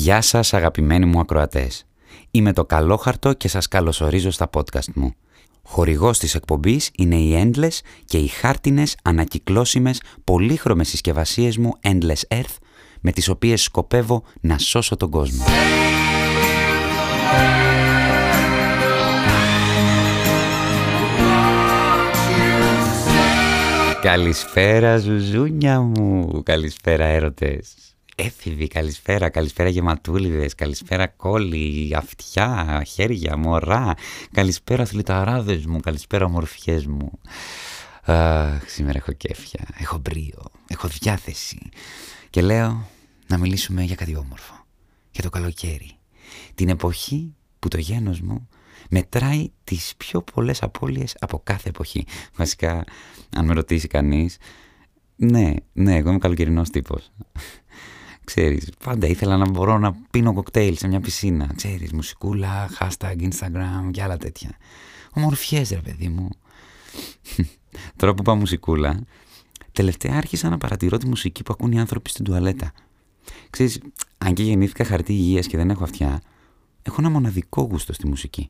Γεια σας αγαπημένοι μου ακροατές. Είμαι το Καλόχαρτο και σας καλωσορίζω στα podcast μου. Χορηγός της εκπομπής είναι οι Endless και οι χάρτινες, ανακυκλώσιμες, πολύχρωμες συσκευασίες μου Endless Earth με τις οποίες σκοπεύω να σώσω τον κόσμο. Καλησπέρα ζουζούνια μου, καλησπέρα έρωτες. Έφηβοι, καλησπέρα, καλησπέρα γεματούλιδες, καλησπέρα κόλλη, αυτιά, χέρια, μωρά, καλησπέρα θλιταράδες μου, καλησπέρα ομορφιές μου. Αχ, σήμερα έχω κέφια, έχω μπρίο, έχω διάθεση και λέω να μιλήσουμε για κάτι όμορφο, για το καλοκαίρι. Την εποχή που το γένος μου μετράει τις πιο πολλές απώλειες από κάθε εποχή. Βασικά, αν με ρωτήσει κανείς, ναι, ναι, εγώ είμαι καλοκαιρινός τύπος. Ξέρεις, πάντα ήθελα να μπορώ να πίνω κοκτέιλ σε μια πισίνα. Ξέρεις, μουσικούλα, hashtag, Instagram και άλλα τέτοια. Ομορφιές ρε παιδί μου. Τώρα που πάω μουσικούλα, τελευταία άρχισα να παρατηρώ τη μουσική που ακούν οι άνθρωποι στην τουαλέτα. Ξέρεις, αν και γεννήθηκα χαρτί υγείας και δεν έχω αυτιά, έχω ένα μοναδικό γούστο στη μουσική.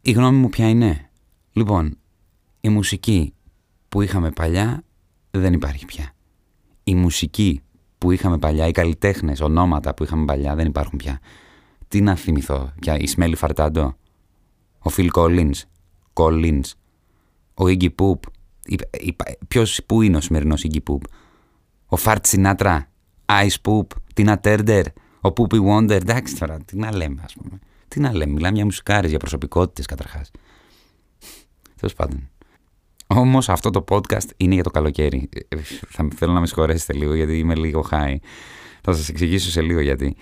Η γνώμη μου ποια είναι; Λοιπόν, η μουσική που είχαμε παλιά δεν υπάρχει πια. Η μουσική που είχαμε παλιά, οι καλλιτέχνες, ονόματα που είχαμε παλιά δεν υπάρχουν πια. Τι να θυμηθώ, για η Σμέλη Φαρτάντο, ο Φιλ Collins, Collins, ο Iggy Poop. Ποιος που είναι ο σημερινός Iggy Poop, ο Φαρτ Σινάτρα, Ice Poop, Τίνα Τέρντερ, ο Poopy Wonder. Εντάξει τώρα, τι να λέμε, ας πούμε. Τι να λέμε, μιλάμε για μουσικάρες, για προσωπικότητες καταρχάς. Τέλος πάντων. Όμως αυτό το podcast είναι για το καλοκαίρι. Θα θέλω να με συγχωρέσετε λίγο γιατί είμαι λίγο high. Θα σας εξηγήσω σε λίγο γιατί.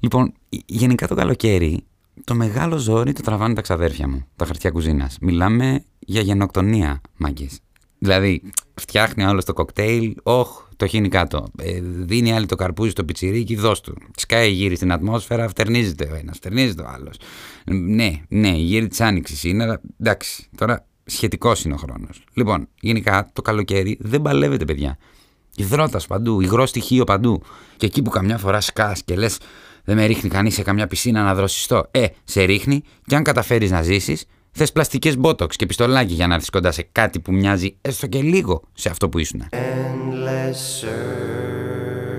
Λοιπόν, γενικά το καλοκαίρι το μεγάλο ζόρι το τραβάνε τα ξαδέρφια μου, τα χαρτιά κουζίνας. Μιλάμε για γενοκτονία, μάγκες. Δηλαδή, φτιάχνει άλλος το κοκτέιλ, όχ, το χύνει κάτω. Ε, δίνει άλλη το καρπούζι στο πιτσιρίκι, δώσ' του. Σκάει γύρι στην ατμόσφαιρα, φτερνίζεται ο ένας, φτερνίζεται ο άλλος. Ναι, ναι, γύρι της άνοιξης είναι, αλλά εντάξει, τώρα σχετικός είναι ο χρόνος. Λοιπόν, γενικά το καλοκαίρι δεν παλεύεται, παιδιά. Υδρότας παντού, υγρό στοιχείο παντού. Και εκεί που καμιά φορά σκάς και λες, δεν με ρίχνει κανείς σε καμιά πισίνα να δροσιστώ. Ε, σε ρίχνει και αν καταφέρεις να ζήσεις, θες πλαστικές μπότοξ και πιστολάκι για να έρθεις κοντά σε κάτι που μοιάζει έστω και λίγο σε αυτό που ήσουν.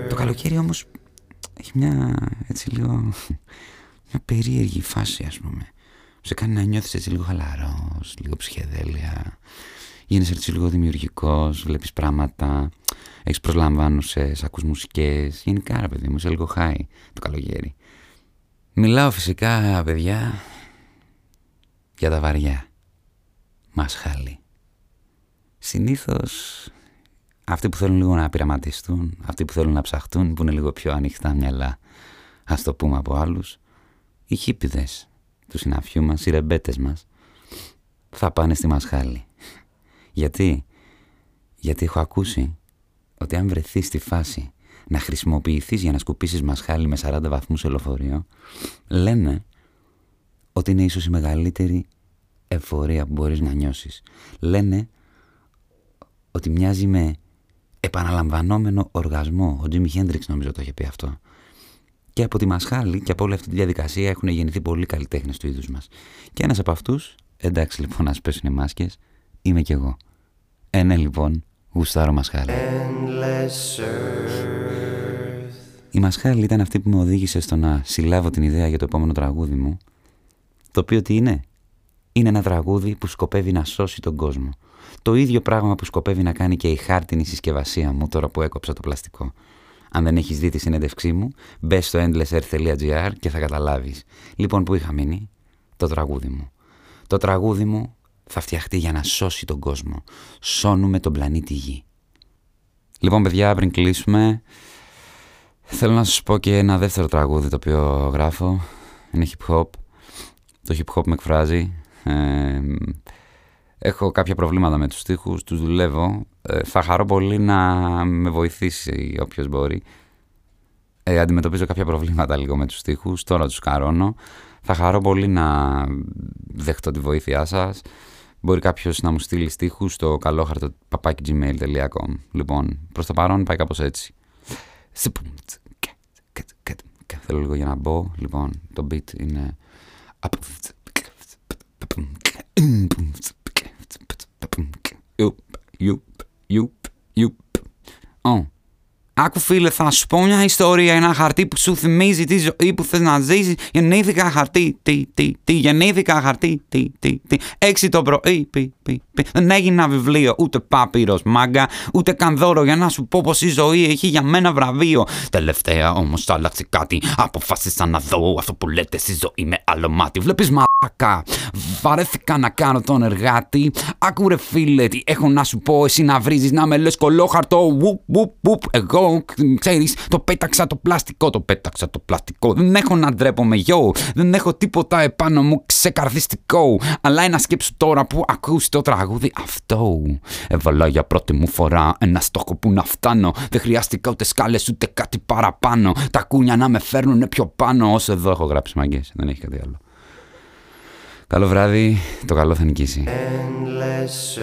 Το καλοκαίρι όμως έχει μια έτσι λίγο. μια περίεργη φάση, ας πούμε σε κάνει να νιώθεις έτσι λίγο χαλαρός, λίγο ψυχεδέλεια. Γίνεσαι έτσι λίγο δημιουργικός, βλέπεις πράγματα, έχεις προσλαμβάνουσες, ακούς μουσικές. Γενικά ρε παιδί μου, είσαι λίγο χάι το καλοκαίρι. Μιλάω φυσικά, παιδιά, για τα βαριά. Μας χάλει. Συνήθως αυτοί που θέλουν λίγο να πειραματιστούν, αυτοί που θέλουν να ψαχτούν, που είναι λίγο πιο ανοιχτά μυαλά, ας το πούμε από άλλους, οι χίπιδες, του συναφιού μας, οι ρεμπέτες μας, θα πάνε στη μασχάλη. Γιατί; Γιατί έχω ακούσει ότι αν βρεθείς στη φάση να χρησιμοποιηθείς για να σκουπίσεις μασχάλη με 40 βαθμούς σε λεωφορείο, λένε ότι είναι ίσως η μεγαλύτερη εφορία που μπορείς να νιώσεις. Λένε ότι μοιάζει με επαναλαμβανόμενο οργασμό. Ο Τζίμι Χέντριξ νομίζω το είχε πει αυτό. Και από τη Μασχάλη και από όλη αυτή τη διαδικασία έχουν γεννηθεί πολλοί καλλιτέχνες του είδους μας. Και ένας από αυτούς, εντάξει λοιπόν, ας πέσουν οι μάσκες, είμαι κι εγώ. Ε, ναι λοιπόν, γουστάρω Μασχάλη. Η Μασχάλη ήταν αυτή που με οδήγησε στο να συλλάβω την ιδέα για το επόμενο τραγούδι μου. Το οποίο τι είναι, είναι ένα τραγούδι που σκοπεύει να σώσει τον κόσμο. Το ίδιο πράγμα που σκοπεύει να κάνει και η χάρτινη συσκευασία μου τώρα που έκοψα το πλαστικό. Αν δεν έχεις δει τη συνέντευξή μου, μπες στο endlessearth.gr και θα καταλάβεις. Λοιπόν, που είχα μείνει; Το τραγούδι μου. Το τραγούδι μου θα φτιαχτεί για να σώσει τον κόσμο. Σώνουμε τον πλανήτη Γη. Λοιπόν, παιδιά, πριν κλείσουμε, θέλω να σας πω και ένα δεύτερο τραγούδι το οποίο γράφω. Είναι hip hop. Το hip hop με εκφράζει. Ε, έχω κάποια προβλήματα με τους στίχους, τους δουλεύω. Ε, θα χαρώ πολύ να με βοηθήσει όποιος μπορεί. Ε, αντιμετωπίζω κάποια προβλήματα λίγο με τους στίχους, τώρα τους καρώνω. Θα χαρώ πολύ να δεχτώ τη βοήθειά σας. Μπορεί κάποιος να μου στείλει στίχους στο καλόχαρτο papakigmail.com Λοιπόν, προς το παρόν πάει κάπως έτσι. Θέλω λίγο για να μπω. Λοιπόν, το beat είναι... en Άκου φίλε, θα σου πω μια ιστορία, ένα χαρτί που σου θυμίζει τη ζωή που θες να ζήσεις. Γεννήθηκα χαρτί, τι, τι, τι, γεννήθηκα χαρτί, τι, τι, τι. Έξι το πρωί, πι, πι, πι. Δεν έγινα βιβλίο, ούτε πάπυρος μάγκα, ούτε καν δώρο για να σου πω πως η ζωή έχει για μένα βραβείο. Τελευταία όμως άλλαξε κάτι, αποφάσισα να δω αυτό που λέτε στη ζωή με άλλο μάτι. Βλέπεις μαλάκα, βαρέθηκα να κάνω τον εργάτη. Άκου ρε φίλε, τι έχω να σου πω, εσύ να βρίζεις να με λες κολόχαρτο, βουπ, βουπ, βουπ, εγώ ξέρεις, το πέταξα το πλαστικό, το πέταξα το πλαστικό. Δεν έχω να ντρέπομαι, γιο. Δεν έχω τίποτα επάνω μου ξεκαρδιστικό. Αλλά ένα σκέψου τώρα που ακούς το τραγούδι αυτό. Έβαλα για πρώτη μου φορά ένα στόχο που να φτάνω. Δεν χρειάστηκα ούτε σκάλες ούτε κάτι παραπάνω. Τα κούνια να με φέρνουν πιο πάνω. Όσο εδώ έχω γράψει μαγκές. Δεν έχει κάτι άλλο. Καλό βράδυ, το καλό θα νικήσει. Endless